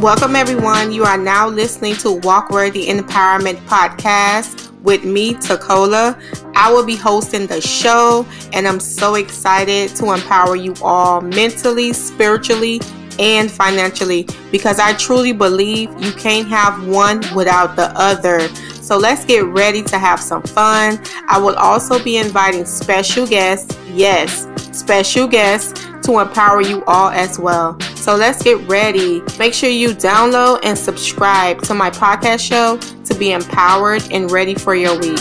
Welcome, everyone. You are now listening to Walk Worthy Empowerment Podcast with me, Tecola. I will be hosting the show, and I'm so excited to empower you all mentally, spiritually, and financially because I truly believe you can't have one without the other. So let's get ready to have some fun. I will also be inviting special guests, yes, special guests to empower you all as well. So let's get ready. Make sure you download and subscribe to my podcast show to be empowered and ready for your week.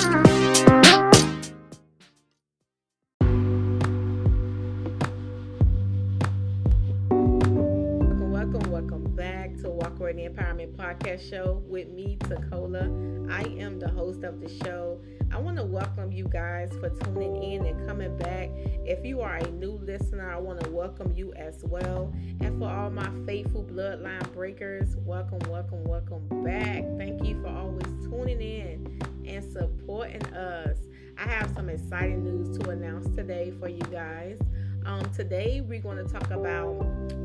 Welcome, welcome back to Walk Worthy Empowerment Podcast Show with me, Tecola. I am the host of the show. I want to welcome you guys for tuning in and coming back. If you are a new listener, I want to welcome you as well. And for all my faithful bloodline breakers, welcome, welcome, welcome back. Thank you for always tuning in and supporting us. I have some exciting news to announce today for you guys. Um, today we're going to talk about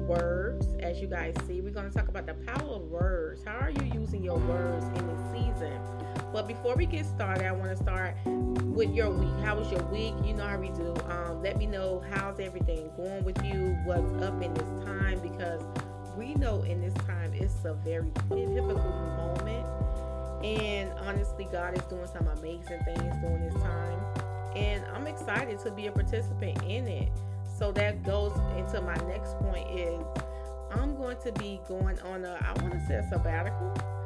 words. As you guys see, we're going to talk about the power of words. How are you using your words in this season? But before we get started, I want to start with your week. How was your week? You know how we do. Um, let me know how's everything going with you. What's up in this time? Because we know in this time it's a very pivotal moment. And honestly, God is doing some amazing things during this time. And I'm excited to be a participant in it. So that goes into my next point is I'm going to be going on a I want to say a sabbatical.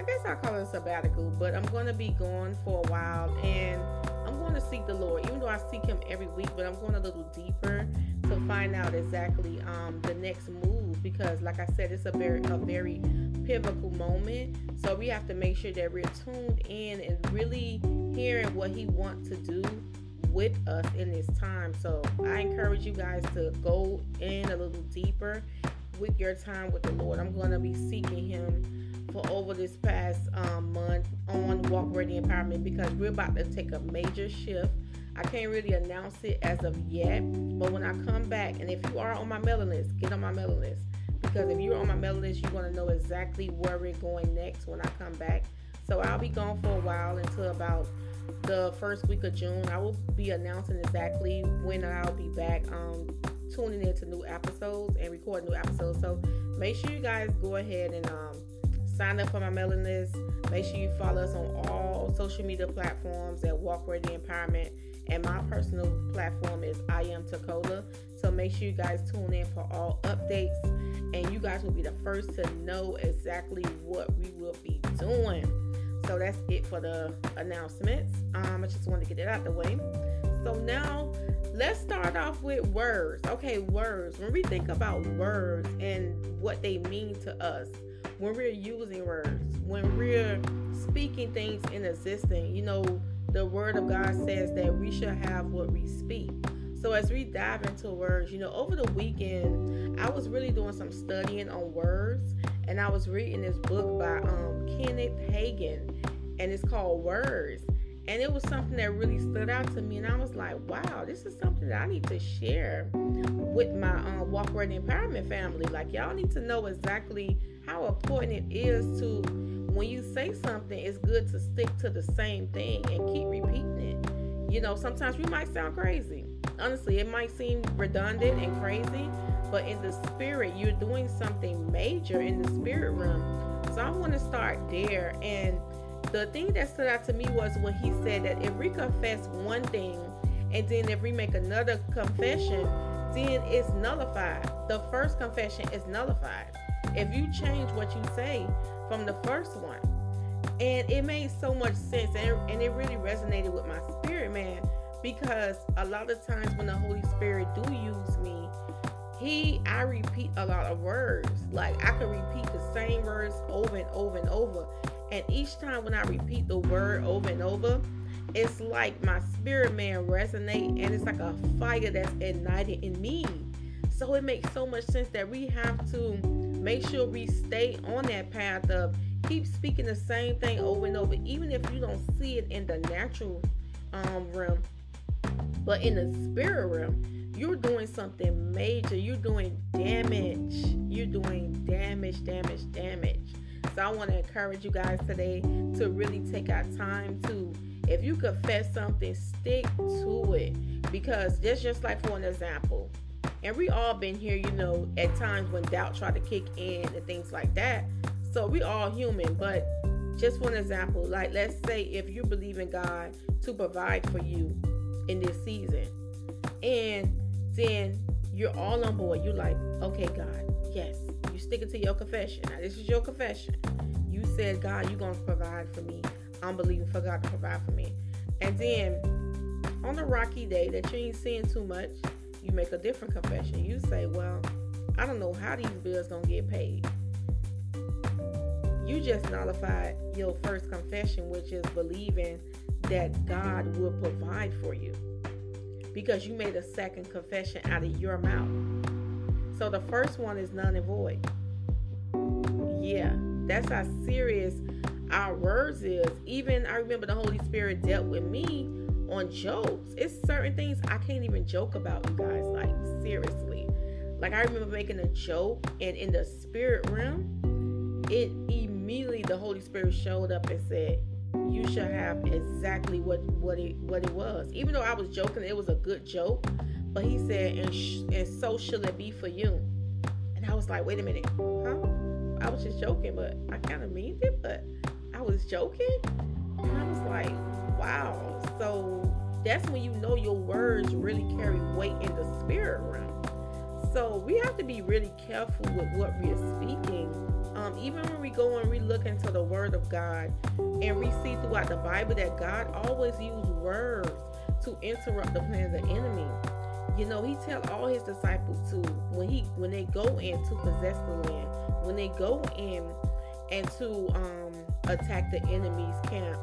I guess I'll call it a sabbatical, but I'm going to be gone for a while and I'm going to seek the Lord. Even though I seek Him every week, but I'm going a little deeper to find out exactly um, the next move because, like I said, it's a very a very pivotal moment. So we have to make sure that we're tuned in and really hearing what He wants to do with us in this time. So I encourage you guys to go in a little deeper with your time with the Lord. I'm going to be seeking Him for over this past um, month on Walk Worthy Empowerment because we're about to take a major shift. I can't really announce it as of yet, but when I come back, and if you are on my mailing list, get on my mailing list because if you're on my mailing list, you're going to know exactly where we're going next when I come back. So I'll be gone for a while until about the first week of June. I will be announcing exactly when I'll be back um, tuning into new episodes and recording new episodes. So make sure you guys go ahead and um, sign up for my mailing list. Make sure you follow us on all social media platforms at Walk Worthy Empowerment. And my personal platform is I am Tecola. So make sure you guys tune in for all updates. And you guys will be the first to know exactly what we will be doing. So that's it for the announcements. Um, I just wanted to get it out the way. So now let's start off with words. Okay, words. When we think about words and what they mean to us, when we're using words, when we're speaking things in existence, you know, the word of God says that we should have what we speak. So as we dive into words, you know, over the weekend, I was really doing some studying on words, and I was reading this book by um, Kenneth Hagin, and it's called Words. And it was something that really stood out to me, and I was like, "Wow, this is something that I need to share with my um, Walk Worthy Empowerment family. Like, y'all need to know exactly how important it is to, when you say something, it's good to stick to the same thing and keep repeating it. You know, sometimes we might sound crazy, honestly, it might seem redundant and crazy, but in the spirit, you're doing something major in the spirit realm. So I want to start there. And the thing that stood out to me was when he said that if we confess one thing and then if we make another confession, then it's nullified. The first confession is nullified. If you change what you say from the first one. And it made so much sense and, and it really resonated with my spirit, man because a lot of times when the Holy Spirit do use me, he I repeat a lot of words. Like I can repeat the same words over and over and over. And each time when I repeat the word over and over, it's like my spirit man resonate and it's like a fire that's ignited in me. So it makes so much sense that we have to make sure we stay on that path of keep speaking the same thing over and over, even if you don't see it in the natural um, realm but in the spirit realm, you're doing something major. You're doing damage. You're doing damage, damage, damage. So I want to encourage you guys today to really take our time to, if you confess something, stick to it. Because that's just like for an example. And we all been here, you know, at times when doubt try to kick in and things like that. So we all human, but just an example, like let's say if you believe in God to provide for you in this season, and then you're all on board. You're like, okay, God, yes. You stick it to your confession. Now, this is your confession. You said, God, you're to provide for me. I'm believing for God to provide for me. And then on a rocky day that you ain't seeing too much, you make a different confession. You say, well, I don't know how these bills to get paid. You just nullified your first confession, which is believing that God will provide for you because you made a second confession out of your mouth. So the first one is none and void. Yeah, that's how serious our words is. Even I remember the Holy Spirit dealt with me on jokes. It's certain things I can't even joke about, you guys. Like seriously. Like I remember making a joke and in the spirit realm, it immediately the Holy Spirit showed up and said, you should have exactly what what it what it was. Even though I was joking, it was a good joke. But he said, and, sh- and so shall it be for you. And I was like, wait a minute, huh? I was just joking, but I kind of mean it, but I was joking. And I was like, wow. So that's when you know your words really carry weight in the spirit realm. So we have to be really careful with what we are speaking um, even when we go and we look into the Word of God and we see throughout the Bible that God always used words to interrupt the plans of the enemy. You know, He tell all His disciples to when he when they go in to possess the land, when they go in and to um, attack the enemy's camp.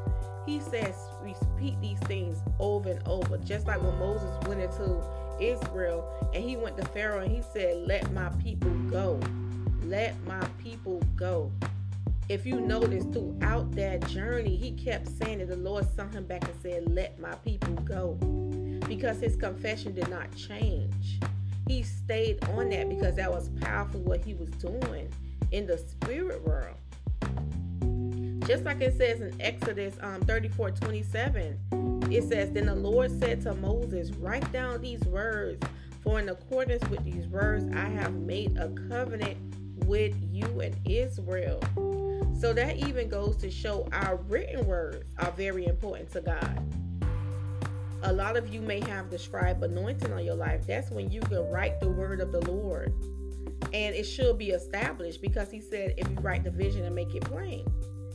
He says repeat these things over and over, just like when Moses went into Israel and he went to Pharaoh and he said, "Let my people go." let my people go. If you notice throughout that journey, he kept saying it. The Lord sent him back and said, Let my people go. Because his confession did not change. He stayed on that because that was powerful what he was doing in the spirit world. Just like it says in Exodus um, 34 27, it says, Then the Lord said to Moses, Write down these words, for in accordance with these words I have made a covenant with you and Israel. So that even goes to show our written words are very important to God. A lot of you may have the scribe anointing on your life. That's when you can write the word of the Lord. And it should be established because he said, if you write the vision and make it plain,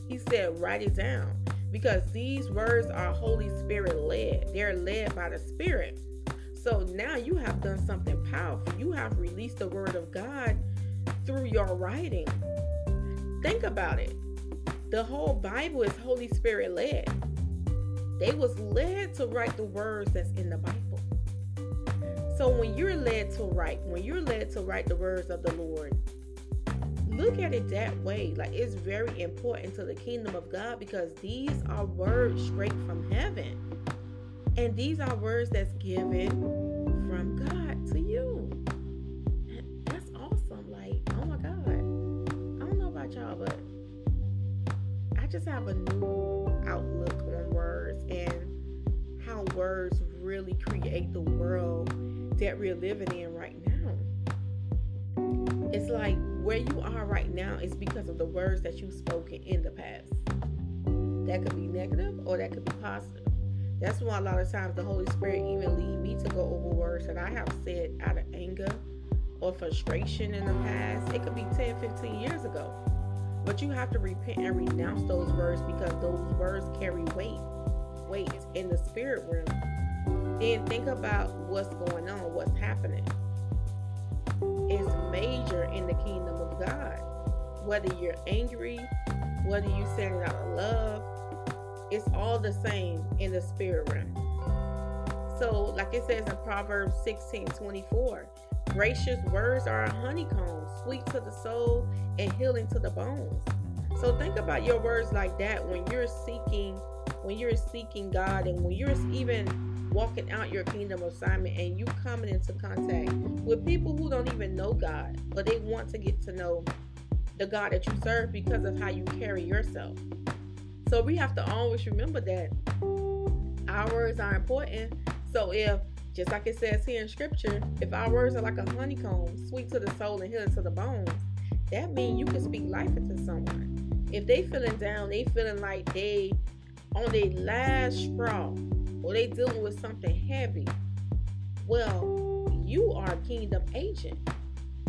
he said, write it down. Because these words are Holy Spirit led, they're led by the Spirit. So now you have done something powerful. You have released the word of God through your writing. Think about it. The whole Bible is Holy Spirit led. They was led to write the words that's in the Bible. So when you're led to write, when you're led to write the words of the Lord, look at it that way. Like it's very important to the kingdom of God because these are words straight from heaven. And these are words that's given from God to you. That's awesome. Like, oh my God. I don't know about y'all, but I just have a new outlook on words and how words really create the world that we're living in right now. It's like where you are right now is because of the words that you've spoken in the past. That could be negative or that could be positive. That's why a lot of times the Holy Spirit even lead me to go over words that I have said out of anger or frustration in the past. It could be 10, 15 years ago. But you have to repent and renounce those words because those words carry weight, weight in the spirit realm. Then think about what's going on, what's happening. Major in the kingdom of God. Whether you're angry, whether you're saying it out of love, it's all the same in the spirit realm. So, like it says in Proverbs 16 24, Gracious words are a honeycomb, sweet to the soul and healing to the bones. So think about your words like that when you're seeking when you're seeking God and when you're even walking out your kingdom assignment and you coming into contact with people who don't even know God, but they want to get to know the God that you serve because of how you carry yourself. So we have to always remember that our words are important. So if just like it says here in scripture, if our words are like a honeycomb, sweet to the soul and healing to the bones, that means you can speak life into someone. If they feeling down, they feeling like they on their last straw, or they dealing with something heavy, well, you are a kingdom agent.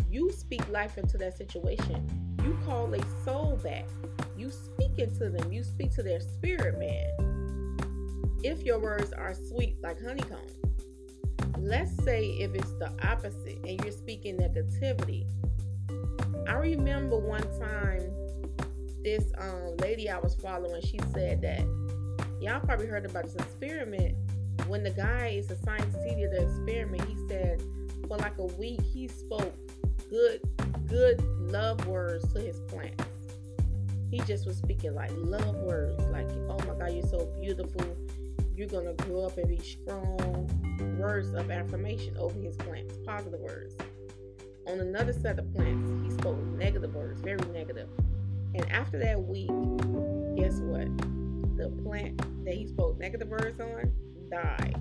You speak life into that situation. You call a soul back. You speak into them. You speak to their spirit, man. If your words are sweet like honeycomb, let's say if it's the opposite and you're speaking negativity. I remember one time this um, lady I was following, she said that y'all probably heard about this experiment. When the guy is assigned to see the experiment, he said for like a week he spoke good, good love words to his plants. He just was speaking like love words, like, oh my God, you're so beautiful. You're gonna grow up and be strong words of affirmation over his plants, positive words. On another set of plants, he spoke negative words, very negative. And after that week, guess what? The plant that he spoke negative words on died.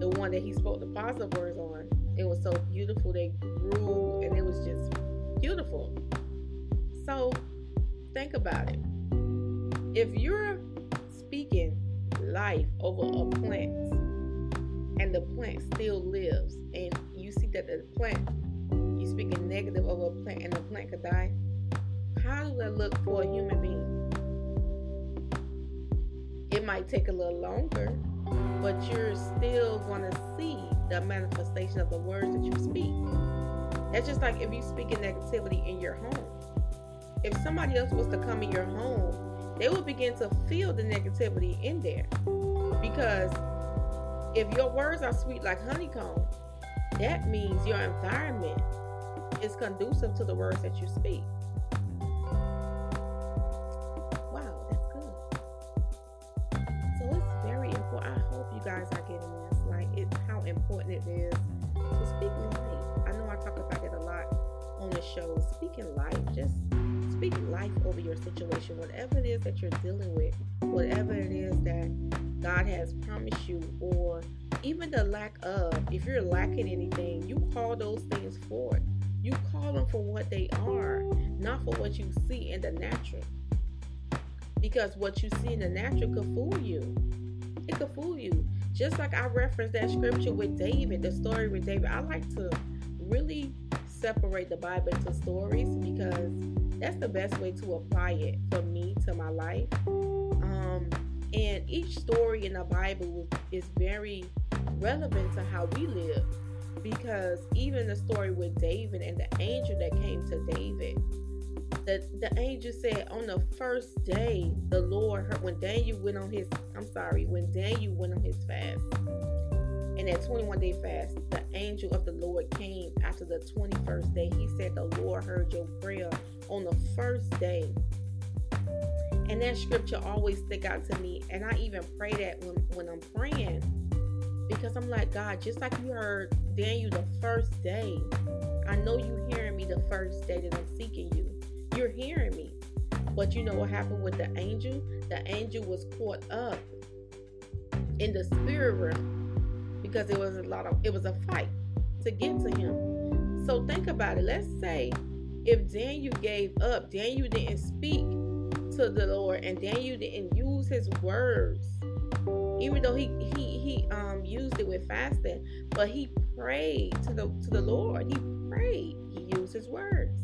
The one that he spoke the positive words on, it was so beautiful. They grew and it was just beautiful. So think about it. If you're speaking life over a plant, and the plant still lives and you see that the plant you speaking negative of a plant and the plant could die how does that look for a human being it might take a little longer but you're still going to see the manifestation of the words that you speak. That's just like if you speak in negativity in your home. If somebody else was to come in your home they will begin to feel the negativity in there. Because if your words are sweet like honeycomb, that means your environment is conducive to the words that you speak. The show. Speaking life, just speak life over your situation, whatever it is that you're dealing with, whatever it is that God has promised you, or even the lack of, if you're lacking anything, you call those things forth. You call them for what they are, not for what you see in the natural. Because what you see in the natural could fool you. It could fool you. Just like I referenced that scripture with David, the story with David, I like to really separate the Bible into stories because that's the best way to apply it for me to my life. Um, and each story in the Bible is very relevant to how we live because even the story with David and the angel that came to David, the, the angel said on the first day, the Lord heard when Daniel went on his, I'm sorry, when Daniel went on his fast, and that 21 day fast, the angel of the Lord came after the 21st day. He said, The Lord heard your prayer on the first day. And that scripture always stick out to me. And I even pray that when, when I'm praying. Because I'm like, God, just like you heard Daniel the first day, I know you hearing me the first day that I'm seeking you. You're hearing me. But you know what happened with the angel? The angel was caught up in the spirit realm because it was a lot of it was a fight to get to him. So think about it. Let's say if Daniel gave up, Daniel didn't speak to the Lord, and Daniel didn't use his words, even though he he he um used it with fasting, but he prayed to the to the Lord. He prayed. He used his words,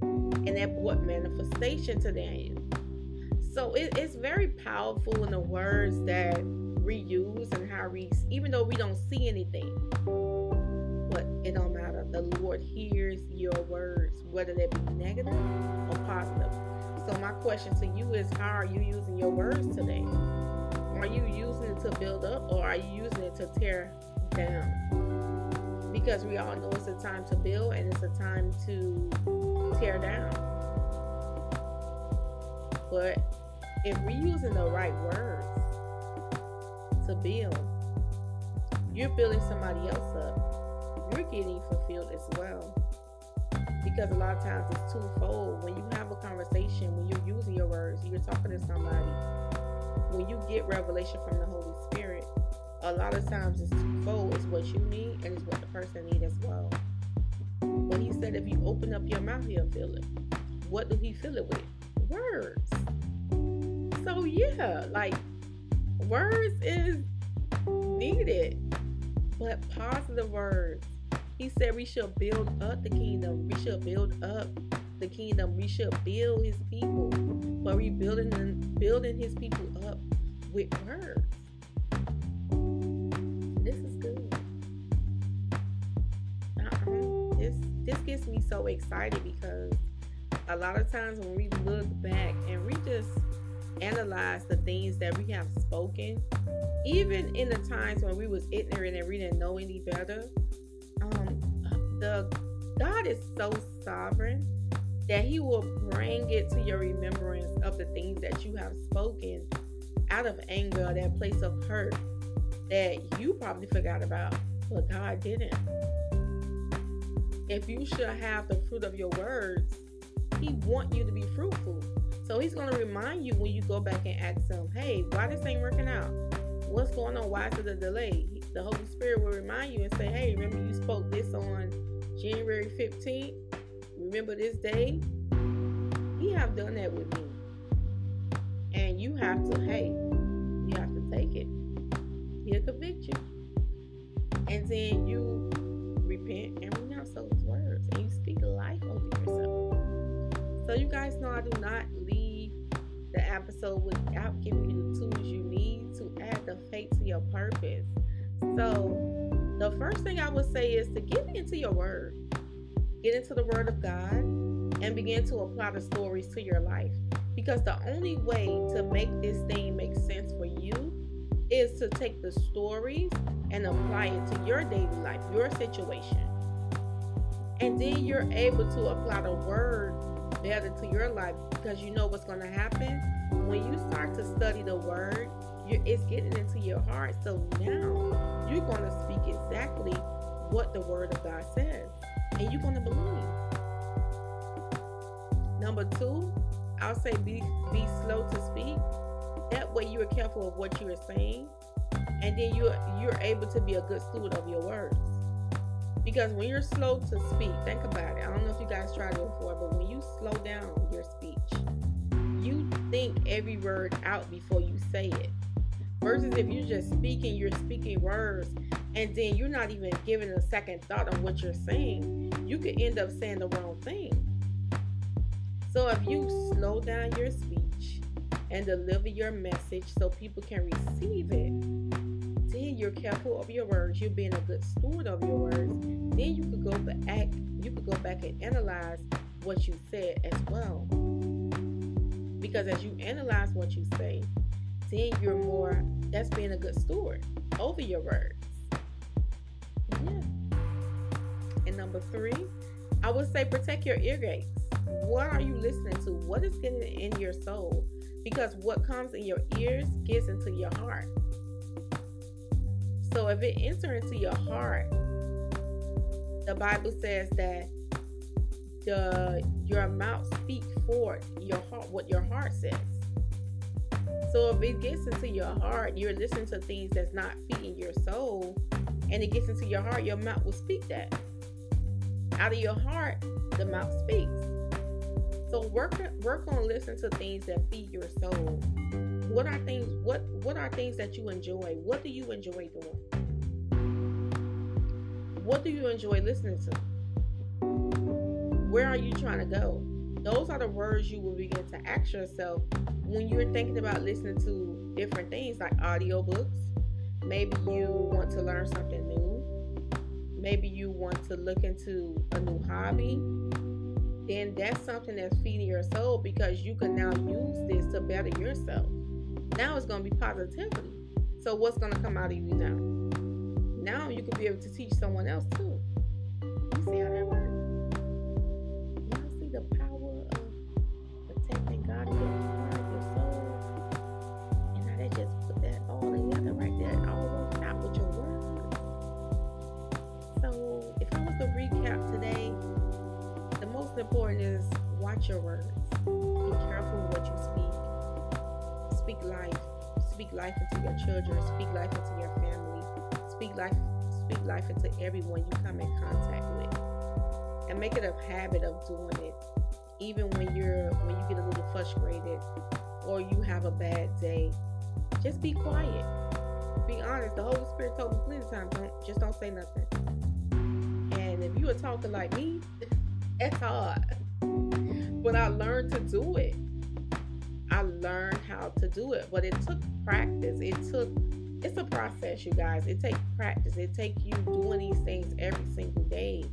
and that brought manifestation to Daniel. So it, it's very powerful in the words that we use and how we, even though we don't see anything, but it don't matter. The Lord hears your words, whether they be negative or positive. So my question to you is how are you using your words today? Are you using it to build up or are you using it to tear down? Because we all know it's a time to build and it's a time to tear down. But if we're using the right words to build, you're building somebody else up, you're getting fulfilled as well. Because a lot of times it's twofold. When you have a conversation, when you're using your words, you're talking to somebody, when you get revelation from the Holy Spirit, a lot of times it's twofold. It's what you need and it's what the person needs as well. But he said if you open up your mouth, he'll fill it. What do he fill it with? Words. So yeah, like words is needed, but positive words. He said we should build up the kingdom. We should build up the kingdom. We should build his people. But we building and building his people up with words. This is good. Uh-uh. This this gets me so excited because a lot of times when we look back and we just analyze the things that we have spoken, even in the times when we was ignorant and we didn't know any better, um, the God is so sovereign that He will bring it to your remembrance of the things that you have spoken out of anger, that place of hurt that you probably forgot about, but God didn't. If you should have the fruit of your words, He want you to be fruitful. So he's going to remind you when you go back and ask him, hey, why this ain't working out? What's going on? Why is it a delay? The Holy Spirit will remind you and say, hey, remember you spoke this on January 15th? Remember this day? He have done that with me. And you have to, hey, you have to take it. He'll convict you. And then you repent and renounce those words. And you speak life over yourself. So you guys know I do not leave the episode without giving you the tools you need to add the faith to your purpose. So the first thing I would say is to get into your word. Get into the word of God and begin to apply the stories to your life. Because the only way to make this thing make sense for you is to take the stories and apply it to your daily life, your situation. And then you're able to apply the word better to your life because you know what's going to happen. When you start to study the word it's getting into your heart. So now you're going to speak exactly what the word of god says and you're going to believe. Number two i'll say be be slow to speak. That way you are careful of what you are saying and then you're you're able to be a good steward of your words because when you're slow to speak, think about it. I don't know if you guys tried it before, but when you slow down your speech, you think every word out before you say it. Versus if you're just speaking, you're speaking words, and then you're not even giving a second thought on what you're saying, you could end up saying the wrong thing. So if you slow down your speech and deliver your message so people can receive it, then you're careful of your words, you're being a good steward of your words, then you could go back you could go back and analyze what you said as well. Because as you analyze what you say, then you're more that's being a good steward over your words. Yeah. And number three, I would say protect your ear gates. What are you listening to? What is getting in your soul? Because what comes in your ears gets into your heart. So if it enters into your heart, the Bible says that the your mouth speak for your heart what your heart says. So if it gets into your heart, you're listening to things that's not feeding your soul, and it gets into your heart, your mouth will speak that. Out of your heart, the mouth speaks. So work work on listening to things that feed your soul what are things what what are things that you enjoy? What do you enjoy doing? What do you enjoy listening to? Where are you trying to go? Those are the words you will begin to ask yourself when you're thinking about listening to different things like audiobooks. Maybe you want to learn something new. Maybe you want to look into a new hobby. Then that's something that's feeding your soul because you can now use this to better yourself now it's going to be positivity. So what's going to come out of you now? Now you can be able to teach someone else too. You see how that works? Y'all see the power of protecting God in your soul? And how they just put that all together right there. It all works out with your words. So if I was to recap today, the most important is watch your words. Be careful what you speak Speak life. Speak life into your children. Speak life into your family. Speak life. Speak life into everyone you come in contact with, and make it a habit of doing it, even when you're when you get a little frustrated or you have a bad day. Just be quiet. Be honest. The Holy Spirit told me plenty of times, don't just don't say nothing. And if you are talking like me, it's hard. But I learned to do it. I learned how to do it. But it took practice. It took it's a process, you guys. It takes practice. It takes you doing these things every single day.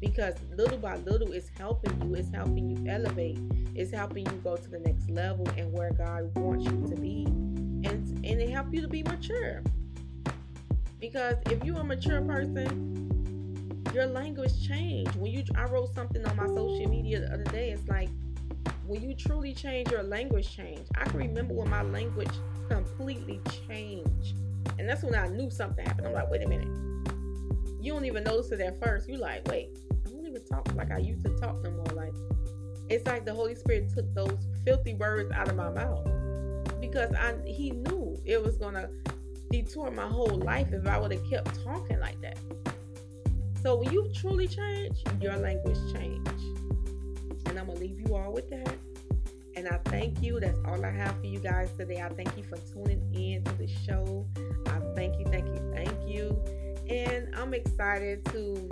Because little by little it's helping you. It's helping you elevate. It's helping you go to the next level and where God wants you to be. And and it helps you to be mature. Because if you're a mature person, your language change. When you I wrote something on my social media the other day, it's like when you truly change your language change. I can remember when my language completely changed. And that's when I knew something happened. I'm like, wait a minute. You don't even notice it at first. You like, wait, I don't even talk like I used to talk no more. Like it's like the Holy Spirit took those filthy words out of my mouth. Because I he knew it was gonna detour my whole life if I would have kept talking like that. So when you truly change, your language change. And I'm gonna leave you all with that. And I thank you. That's all I have for you guys today. I thank you for tuning in to the show. I thank you, thank you, thank you. And I'm excited to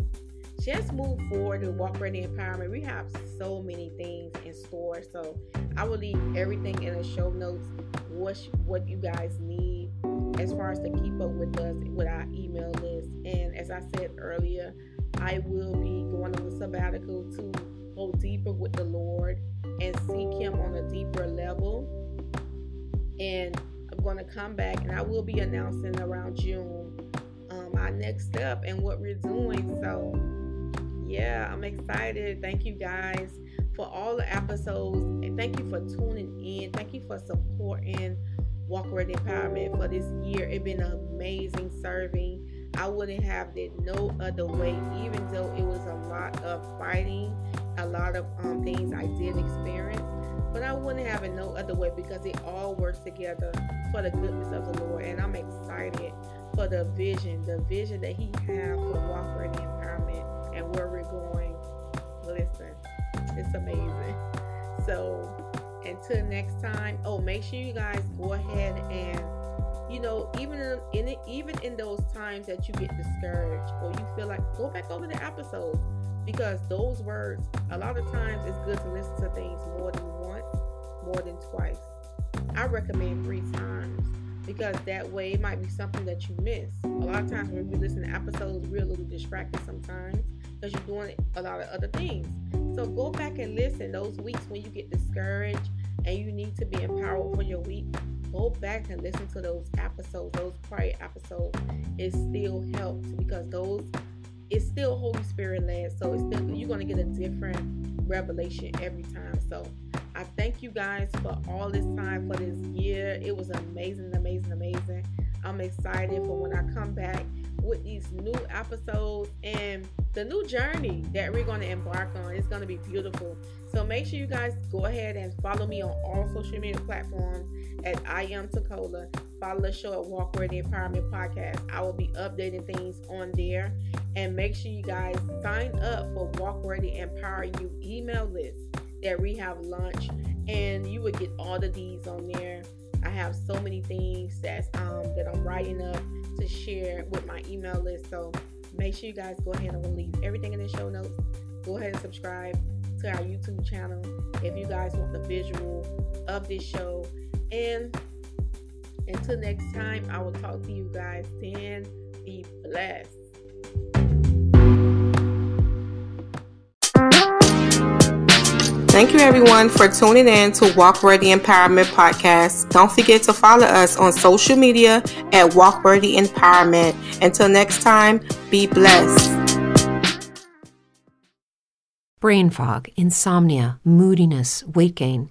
just move forward and Walk Worthy Empowerment. We have so many things in store. So I will leave everything in the show notes, what what you guys need as far as to keep up with us with our email list. And as I said earlier, I will be going on a sabbatical to go deeper with the Lord and seek Him on a deeper level. And I'm going to come back and I will be announcing around June um, our next step and what we're doing. So, yeah, I'm excited. Thank you guys for all the episodes and thank you for tuning in. Thank you for supporting Walk Worthy Empowerment for this year. It's been amazing serving. I wouldn't have it no other way, even though it was a lot of fighting, a lot of um, things I did experience. But I wouldn't have it no other way because it all works together for the goodness of the Lord. And I'm excited for the vision, the vision that He has for Walk Worthy Empowerment and where we're going. Listen, it's amazing. So until next time, oh, make sure you guys go ahead and you know, even in, in even in those times that you get discouraged or you feel like go back over the episodes because those words a lot of times it's good to listen to things more than once, more than twice. I recommend three times because that way it might be something that you miss. A lot of times when we listen to episodes, we're a little distracted sometimes because you're doing a lot of other things. So go back and listen those weeks when you get discouraged and you need to be empowered for your week, go back and listen to those episodes, those prior episodes. It still helps because those it's still Holy Spirit led. So it's still you're gonna get a different revelation every time. So I thank you guys for all this time for this year. It was amazing, amazing, amazing. I'm excited for when I come back with these new episodes and the new journey that we're going to embark on. It's going to be beautiful. So make sure you guys go ahead and follow me on all social media platforms at I am Tecola. Follow the show at Walk Worthy Empowerment Podcast. I will be updating things on there. And make sure you guys sign up for Walk Worthy Empower You email list that we have launched. And you will get all the D's on there. I have so many things that's um that I'm writing up to share with my email list. So make sure you guys go ahead and leave everything in the show notes. Go ahead and subscribe to our YouTube channel if you guys want the visual of this show. And until next time, I will talk to you guys then. Be blessed. Thank you, everyone, for tuning in to Walk Worthy Empowerment Podcast. Don't forget to follow us on social media at Walk Worthy Empowerment. Until next time, be blessed. Brain fog, insomnia, moodiness, weight gain.